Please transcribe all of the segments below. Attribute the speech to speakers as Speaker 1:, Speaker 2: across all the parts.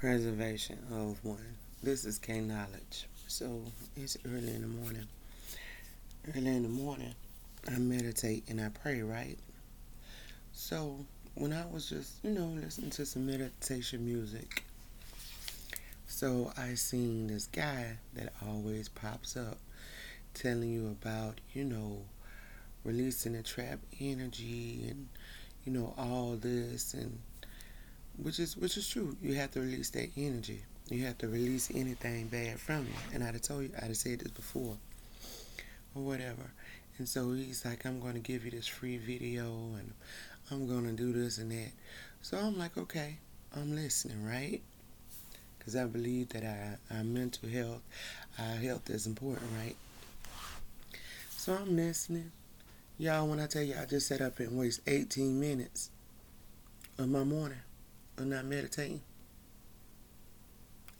Speaker 1: preservation of one. This is K Knowledge. So it's early in the morning. Early in the morning, I meditate and I pray, right? So when I was just, you know, listening to some meditation music, so I seen this guy that always pops up telling you about, you know, releasing the trap energy and, you know, all this and which is which is true. You have to release that energy. You have to release anything bad from you. And I'd have told you, I'd have said this before, or whatever. And so he's like, I'm going to give you this free video, and I'm going to do this and that. So I'm like, okay, I'm listening, right? Because I believe that our, our mental health, our health is important, right? So I'm listening. Y'all, when I tell you I just sat up and waste 18 minutes of my morning of not meditating.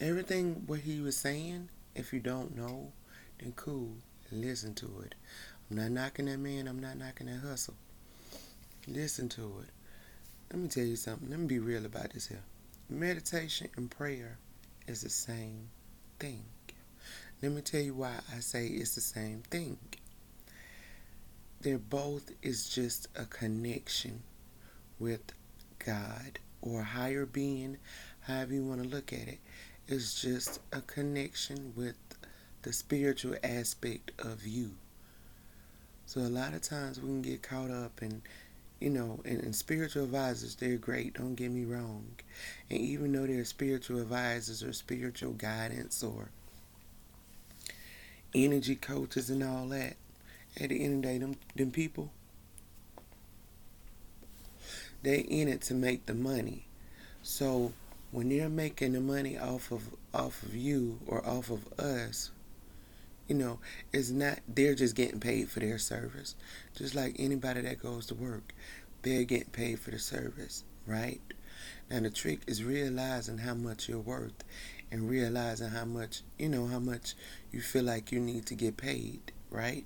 Speaker 1: Everything what he was saying, if you don't know, then cool, listen to it. I'm not knocking that man, I'm not knocking that hustle. Listen to it. Let me tell you something. Let me be real about this here. Meditation and prayer is the same thing. Let me tell you why I say it's the same thing. They're both is just a connection with God or higher being, however you want to look at it, is just a connection with the spiritual aspect of you. So a lot of times we can get caught up in, you know, and, and spiritual advisors, they're great, don't get me wrong. And even though they're spiritual advisors or spiritual guidance or energy coaches and all that, at the end of the day, them, them people, they in it to make the money. So when they're making the money off of off of you or off of us, you know, it's not they're just getting paid for their service. Just like anybody that goes to work, they're getting paid for the service, right? Now the trick is realizing how much you're worth and realizing how much, you know, how much you feel like you need to get paid, right?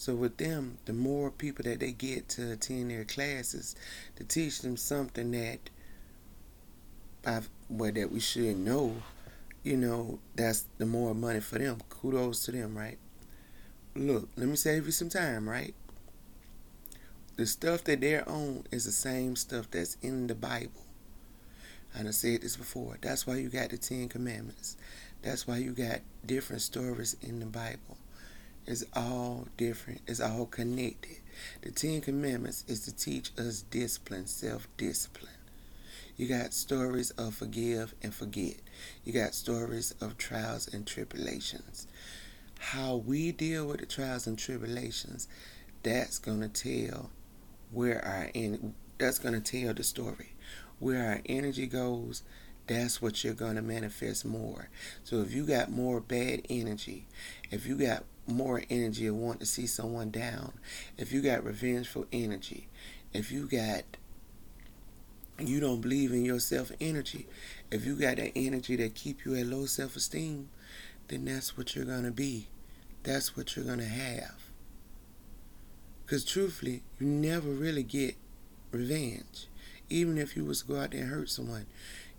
Speaker 1: So with them, the more people that they get to attend their classes to teach them something that I've, well, that we should know, you know, that's the more money for them. Kudos to them, right? Look, let me save you some time, right? The stuff that they're on is the same stuff that's in the Bible. I done said this before. That's why you got the Ten Commandments. That's why you got different stories in the Bible. It's all different. It's all connected. The Ten Commandments is to teach us discipline, self-discipline. You got stories of forgive and forget. You got stories of trials and tribulations. How we deal with the trials and tribulations, that's gonna tell where our en- that's gonna tell the story. Where our energy goes, that's what you're gonna manifest more. So if you got more bad energy, if you got more energy of wanting to see someone down, if you got revengeful energy, if you got you don't believe in yourself energy, if you got that energy that keep you at low self-esteem, then that's what you're going to be. That's what you're going to have. Because truthfully, you never really get revenge. Even if you was to go out there and hurt someone,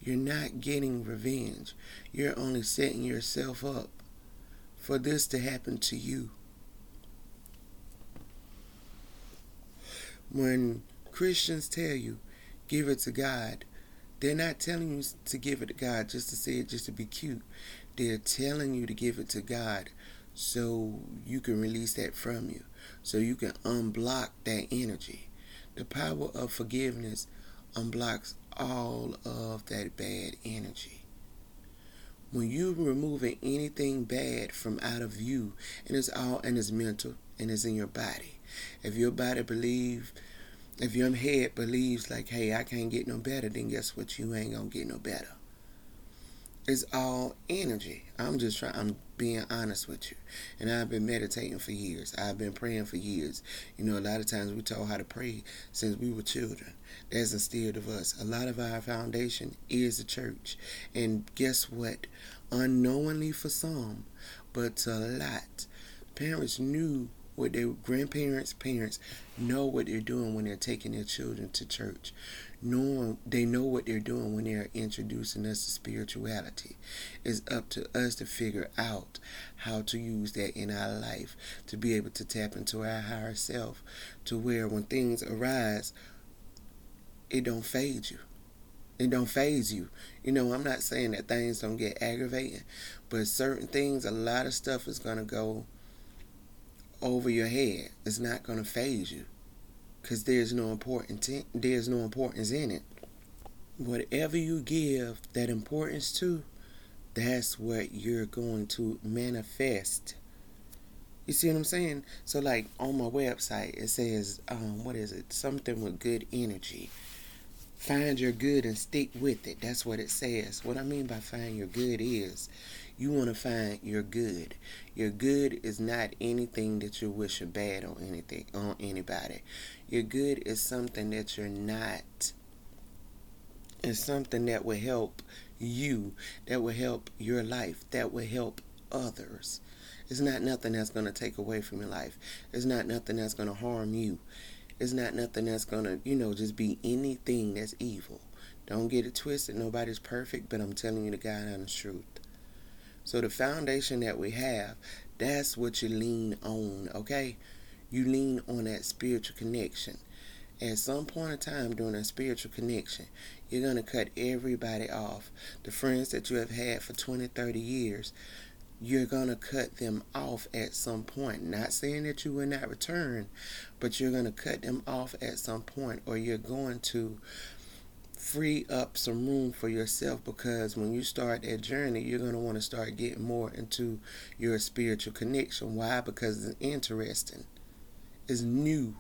Speaker 1: you're not getting revenge. You're only setting yourself up for this to happen to you. When Christians tell you, give it to God, they're not telling you to give it to God just to say it just to be cute. They're telling you to give it to God so you can release that from you, so you can unblock that energy. The power of forgiveness unblocks all of that bad energy when you removing anything bad from out of you and it's all and it's mental and it's in your body. If your body believe if your head believes like hey i can't get no better then guess what? You ain't gonna get no better it's all energy. I'm just trying i'm being honest with you. And i've been meditating for years. I've been praying for years. You know a lot of times we taught how to pray since we were children. That's instilled of us. A lot of our foundation is the church. And guess what? Unknowingly for some but to a lot parents knew what their grandparents parents know what they're doing when they're taking their children to church knowing they know what they're doing when they're introducing us to spirituality. It's up to us to figure out how to use that in our life to be able to tap into our higher self to where when things arise, it don't fade you. It don't faze you. You know, I'm not saying that things don't get aggravating, but certain things, a lot of stuff is gonna go over your head. It's not gonna faze you because there's no important there's no importance in it. Whatever you give that importance to, that's what you're going to manifest. You see what I'm saying? So like on my website it says um, what is it? Something with good energy. Find your good and stick with it. That's what it says. What I mean by find your good is you want to find your good. Your good is not anything that you're wishing bad on anything on anybody. Your good is something that you're not. It's something that will help you, that will help your life, that will help others. It's not nothing that's going to take away from your life. It's not nothing that's going to harm you. It's not nothing that's going to, you know, just be anything that's evil. Don't get it twisted. Nobody's perfect, but I'm telling you the God honest truth. So the foundation that we have, that's what you lean on, okay? You lean on that spiritual connection. At some point in time during that spiritual connection, you're going to cut everybody off. The friends that you have had for 20, 30 years, you're going to cut them off at some point. Not saying that you will not return, but you're going to cut them off at some point, or you're going to free up some room for yourself because when you start that journey, you're going to want to start getting more into your spiritual connection. Why? Because it's interesting, it's new.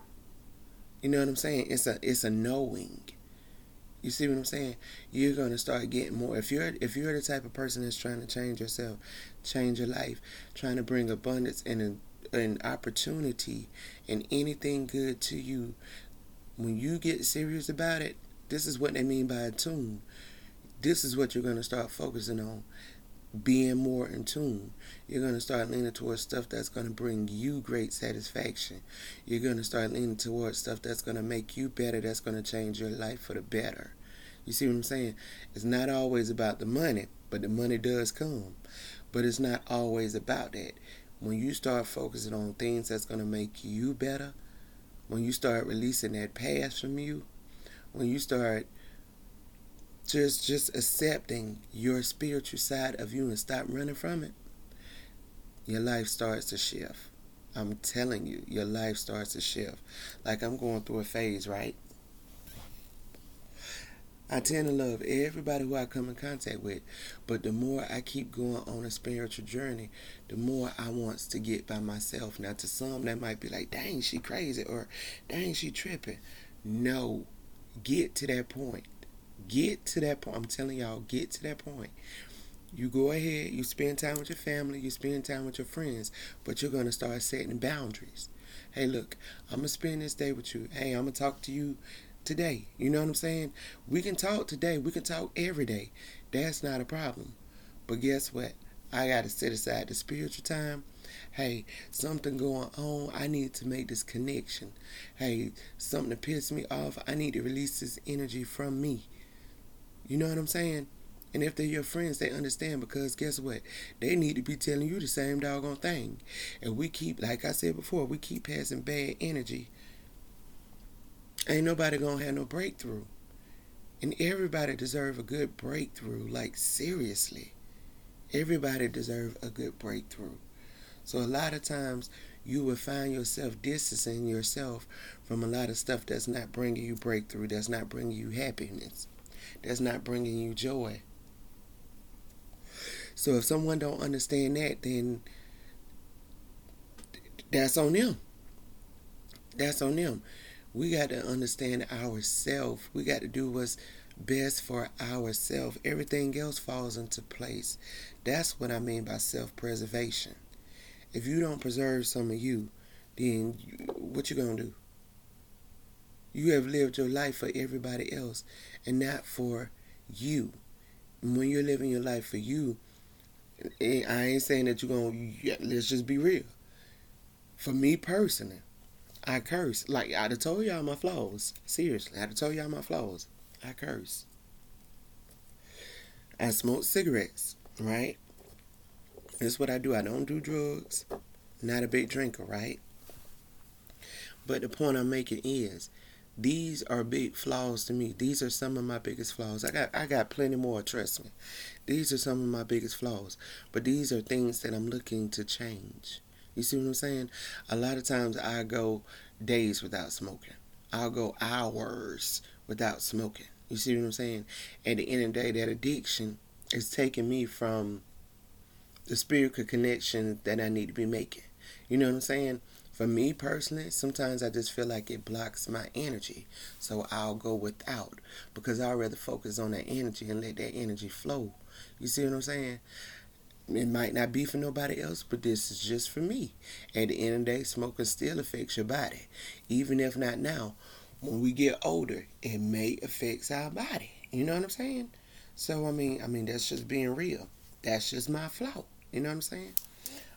Speaker 1: You know what I'm saying? It's a it's a knowing. You see what I'm saying? You're gonna start getting more. If you're if you're the type of person that's trying to change yourself, change your life, trying to bring abundance and an opportunity and anything good to you, when you get serious about it, this is what they mean by a tune. This is what you're to start focusing on. Being more in tune. You're going to start leaning towards stuff that's going to bring you great satisfaction. You're going to start leaning towards stuff that's going to make you better, that's going to change your life for the better. You see what I'm saying? It's not always about the money, but the money does come. But it's not always about that. When you start focusing on things that's going to make you better, when you start releasing that past from you, when you start just just accepting your spiritual side of you and stop running from it, your life starts to shift. I'm telling you, your life starts to shift. Like I'm going through a phase, right? I tend to love everybody who I come in contact with, but the more I keep going on a spiritual journey, the more I want to get by myself. Now, to some, that might be like, dang, she crazy, or dang, she tripping. No, Get to that point. Get to that point. I'm telling y'all, get to that point. You go ahead, you spend time with your family, you spend time with your friends, but you're going to start setting boundaries. Hey, look, I'm going to spend this day with you. Hey, I'm going to talk to you today. You know what I'm saying? We can talk today, we can talk every day. That's not a problem. But guess what? I got to set aside the spiritual time Hey, something going on. I need to make this connection. Hey, something to piss me off. I need to release this energy from me. You know what I'm saying? And if they're your friends, they understand because guess what? They need to be telling you the same doggone thing. And we keep, like I said before, we keep passing bad energy. Ain't nobody gonna have no breakthrough. And everybody deserve a good breakthrough. Like seriously. Everybody deserve a good breakthrough. So a lot of times you will find yourself distancing yourself from a lot of stuff that's not bringing you breakthrough, that's not bringing you happiness, that's not bringing you joy. So if someone don't understand that, then that's on them. That's on them. We got to understand ourselves. We got to do what's best for ourselves. Everything else falls into place. That's what I mean by self-preservation. If you don't preserve some of you, then what you gonna do? You have lived your life for everybody else and not for you. When you're living your life for you, I ain't saying that you're gonna. Let's just be real. For me personally, I curse. Like I'd have told y'all my flaws. Seriously, I'd have told y'all my flaws. I curse. I smoke cigarettes, right? This is what I do. I don't do drugs. Not a big drinker, right? But the point I'm making is these are big flaws to me. These are some of my biggest flaws. I got I got plenty more, trust me. These are some of my biggest flaws. But these are things that I'm looking to change. You see what I'm saying? A lot of times I go days without smoking. I'll go hours without smoking. You see what I'm saying? At the end of the day, that addiction is taking me from the spiritual connection that I need to be making. You know what I'm saying? For me personally, sometimes I just feel like it blocks my energy. So I'll go without because I'd rather focus on that energy and let that energy flow. You see what I'm saying? It might not be for nobody else, but this is just for me. At the end of the day, smoking still affects your body. Even if not now, when we get older, it may affect our body. You know what I'm saying? So I mean, I mean that's just being real. That's just my flaw. You know what I'm saying?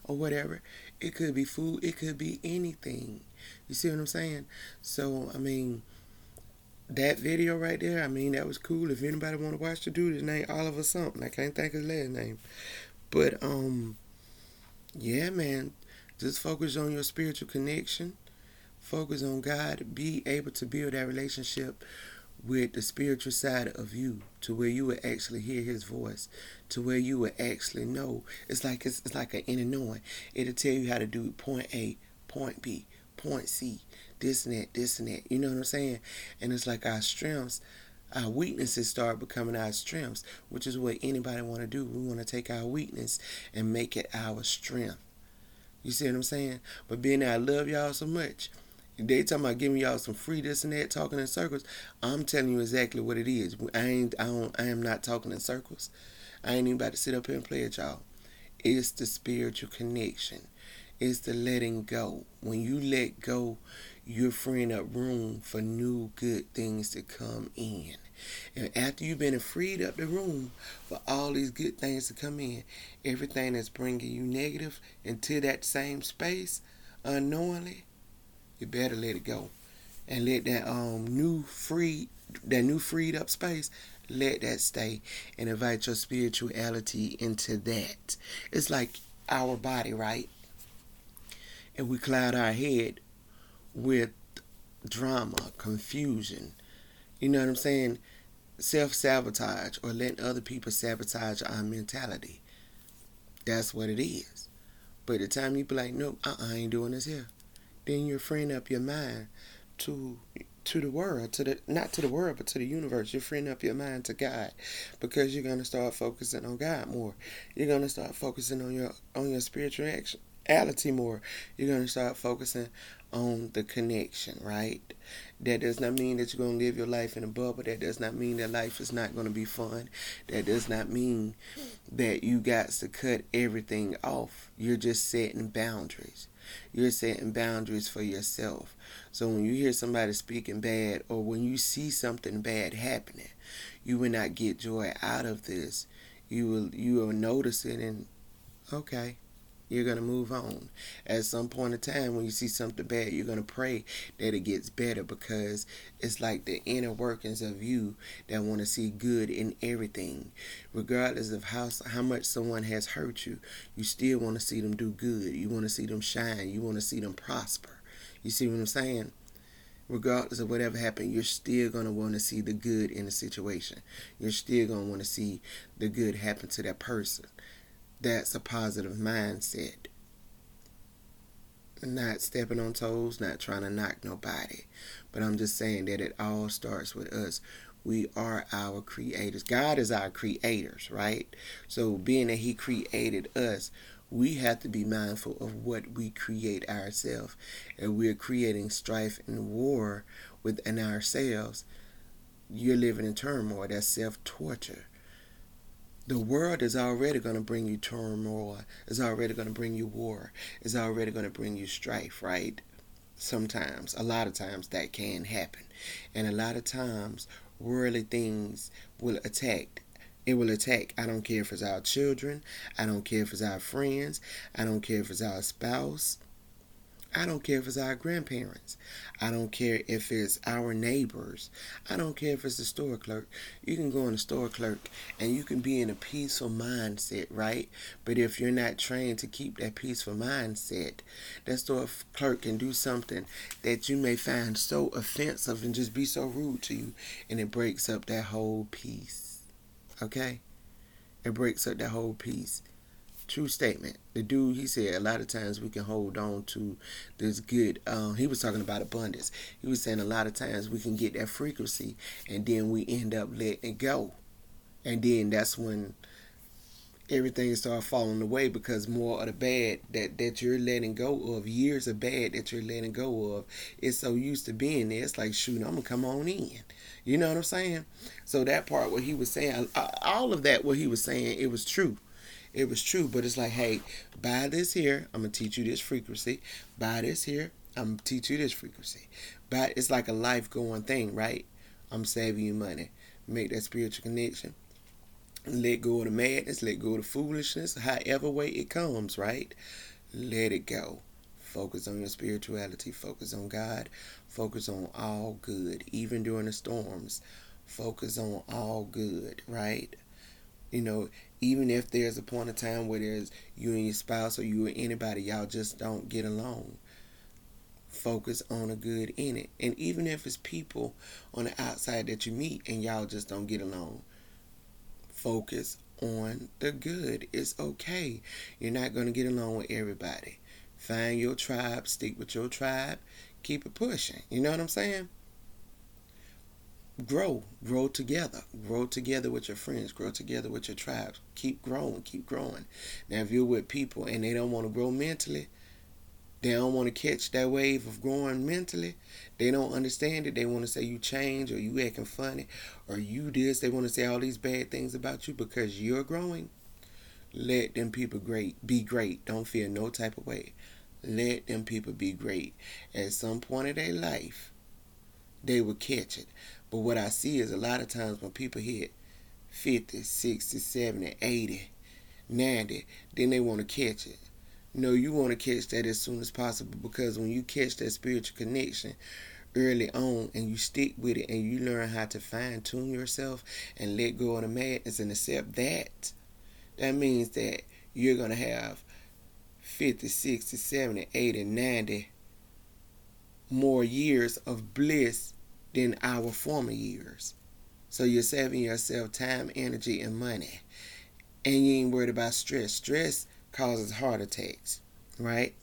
Speaker 1: Or whatever. It could be food. It could be anything. You see what I'm saying? So I mean, that video right there. I mean, that was cool. If anybody want to watch the dude, his name Oliver something. I can't think of his last name. But um, yeah, man, just focus on your spiritual connection. Focus on God. Be able to build that relationship with the spiritual side of you to where you would actually hear his voice to where you would actually know it's like it's, it's like an inner knowing it'll tell you how to do point a point b point c this and that this and that you know what i'm saying and it's like our strengths our weaknesses start becoming our strengths, which is what anybody want to do. We want to take our weakness and make it our strength. You see what I'm saying? But being that I love y'all so much, they talking about giving y'all some free this and that, talking in circles. I'm telling you exactly what it is. I ain't, I don't, I am not talking in circles. I ain't even about to sit up here and play at y'all. It's the spiritual connection. It's the letting go. When you let go, you're freeing up room for new good things to come in. And after you've been freed up the room for all these good things to come in, everything that's bringing you negative into that same space unknowingly, you better let it go and let that um new free that new freed up space let that stay and invite your spirituality into that. It's like our body, right? And we cloud our head with drama, confusion. You know what I'm saying? self sabotage or letting other people sabotage our mentality. That's what it is. But the time you be like, nope, uh I ain't doing this here, then you're freeing up your mind to to the world, to the not to the world, but to the universe. You're freeing up your mind to God because you're gonna start focusing on God more. You're gonna start focusing on your on your spiritual action reality more. You're gonna start focusing on the connection, right? That does not mean that you're going to live your life in a bubble. That does not mean that life is not going to be fun. That does not mean that you got to cut everything off. You're just setting boundaries. You're setting boundaries for yourself. So when you hear somebody speaking bad or when you see something bad happening, you will not get joy out of this. You will you will notice it and okay, you're going to move on. At some point in time, when you see something bad, you're going to pray that it gets better because it's like the inner workings of you that want to see good in everything. Regardless of how, how much someone has hurt you, you still want to see them do good. You want to see them shine. You want to see them prosper. You see what I'm saying? regardless of whatever happened, you're still going to want to see the good in the situation. You're still going to want to see the good happen to that person that's a positive mindset. Not stepping on toes, not trying to knock nobody. But I'm just saying that it all starts with us. We are our creators. God is our creators, right? So being that He created us, we have to be mindful of what we create ourselves. And we're creating strife and war within ourselves. You're living in turmoil. That's self torture the world is already going to bring you turmoil. is already going to bring you war. is already going to bring you strife, right? Sometimes, a lot of times, that can happen. And a lot of times, worldly things will attack. It will attack. I don't care if it's our children. I don't care if it's our friends. I don't care if it's our spouse. I don't care if it's our grandparents. I don't care if it's our neighbors. I don't care if it's the store clerk. You can go in the store clerk and you can be in a peaceful mindset, right? But if you're not trained to keep that peaceful mindset, that store clerk can do something that you may find so offensive and just be so rude to you, and it breaks up that whole peace. Okay? It breaks up that whole peace. True statement. The dude, he said a lot of times we can hold on to this good. Um, he was talking about abundance. He was saying a lot of times we can get that frequency and then we end up letting go. And then that's when everything starts falling away because more of the bad that, that you're letting go of, years of bad that you're letting go of, is so used to being there. It's like, shoot, I'm to come on in. You know what I'm saying? So that part, what he was saying, all of that, what he was saying, it was true it was true. But it's like, hey, buy this here. I'm gonna teach you this frequency. Buy this here. I'm gonna teach you this frequency. But it's like a life going thing, right? I'm saving you money. Make that spiritual connection. Let go of the madness. Let go of the foolishness. However way it comes, right? Let it go. Focus on your spirituality. Focus on God. Focus on all good, even during the storms. Focus on all good, right? You know, even if there's a point of time where there's you and your spouse or you and anybody, y'all just don't get along. Focus on a good in it. And even if it's people on the outside that you meet and y'all just don't get along, focus on the good. It's okay. You're not going to get along with everybody. Find your tribe, stick with your tribe, keep it pushing. You know what I'm saying? Grow grow together grow together with your friends grow together with your tribes. Keep growing keep growing. Now if you're with people and they don't want to grow mentally they don't want to catch that wave of growing mentally they don't understand it they want to say you change or you acting funny or you this they want to say all these bad things about you because you're growing let them people great be great. Don't feel no type of way. Let them people be great. At some point of their life they will catch it but what I see is a lot of times when people hit 50, 60, 70, 80, 90, then they want to catch it. No, you want to catch that as soon as possible because when you catch that spiritual connection early on and you stick with it and you learn how to fine tune yourself and let go of the madness and accept that, that means that you're going to have 50, 60, 70, 80, 90 more years of bliss than our former years. So you're saving yourself time, energy, and money. And you ain't worried about stress. Stress causes heart attacks, right?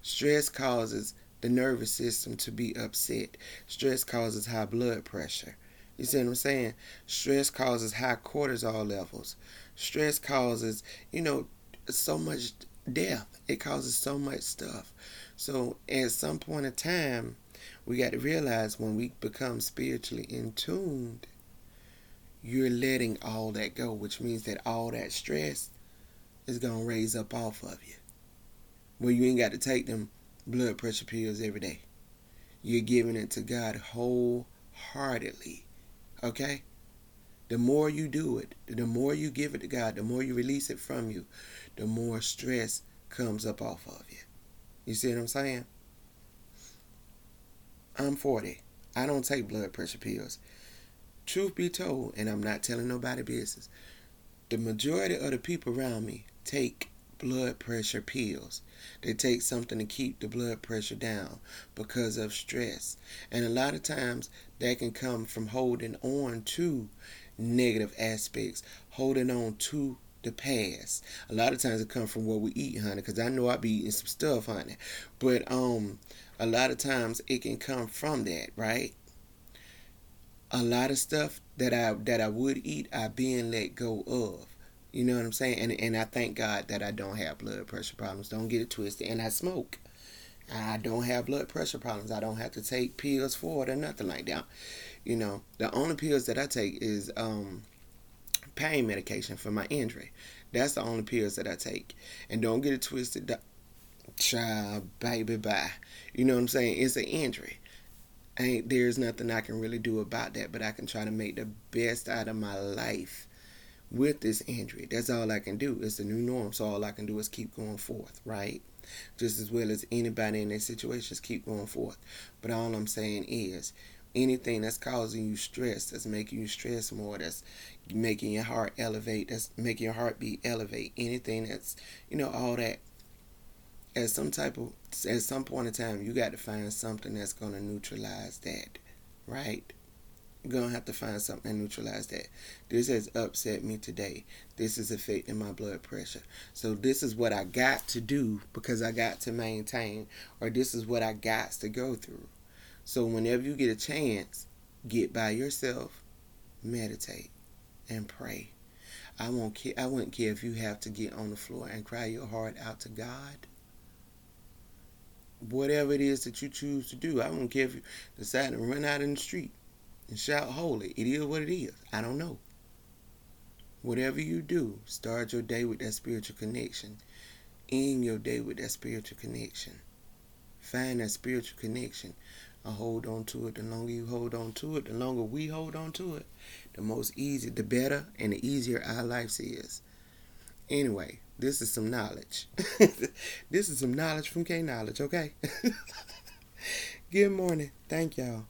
Speaker 1: Stress causes the nervous system to be upset. Stress causes high blood pressure. You see what I'm saying? Stress causes high cortisol levels. Stress causes, you know, so much death. It causes so much stuff. So at some point in time, we got to realize when we become spiritually in tuned, you're letting all that go, which means that all that stress is going to raise up off of you. Well, you ain't got to take them blood pressure pills every day. You're giving it to God wholeheartedly. Okay? The more you do it, the more you give it to God, the more you release it from you, the more stress comes up off of you. You see what I'm saying? I'm 40. I don't take blood pressure pills. Truth be told, and I'm not telling nobody business, the majority of the people around me take blood pressure pills. They take something to keep the blood pressure down because of stress. And a lot of times that can come from holding on to negative aspects, holding on to the past. A lot of times it comes from what we eat, honey, because I know I be eating some stuff, honey. But um a lot of times it can come from that, right? A lot of stuff that I that I would eat, I being let go of. You know what I'm saying? And and I thank God that I don't have blood pressure problems. Don't get it twisted. And I smoke. I don't have blood pressure problems. I don't have to take pills for it or nothing like that. You know, the only pills that I take is um pain medication for my injury. That's the only pills that I take. And don't get it twisted. Child, baby, bye. You know what I'm saying? It's an injury. Ain't there's nothing I can really do about that, but I can try to make the best out of my life with this injury. That's all I can do. It's the new norm, so all I can do is keep going forth, right? just as well as anybody in their situations keep going forth. But all I'm saying is, anything that's causing you stress, that's making you stress more, that's making your heart elevate, that's making your heartbeat elevate, anything that's, you know, all that. At some type of, at some point in time, you got to find something that's going to neutralize that, right? You're going to have to find something to neutralize that. This has upset me today. This is affecting my blood pressure. So this is what I got to do because I got to maintain, or this is what I got to go through. So whenever you get a chance, get by yourself, meditate, and pray. I won't care. I wouldn't care if you have to get on the floor and cry your heart out to God. Whatever it is that you choose to do, I don't care if you decide to run out in the street and shout holy. It is what it is. I don't know. Whatever you do, start your day with that spiritual connection. End your day with that spiritual connection. Find that spiritual connection I hold on to it. The longer you hold on to it, the longer we hold on to it, the most easy, the better, and the easier our lives is. Anyway, this is some knowledge. this is some knowledge from K Knowledge, okay? Good morning. Thank y'all.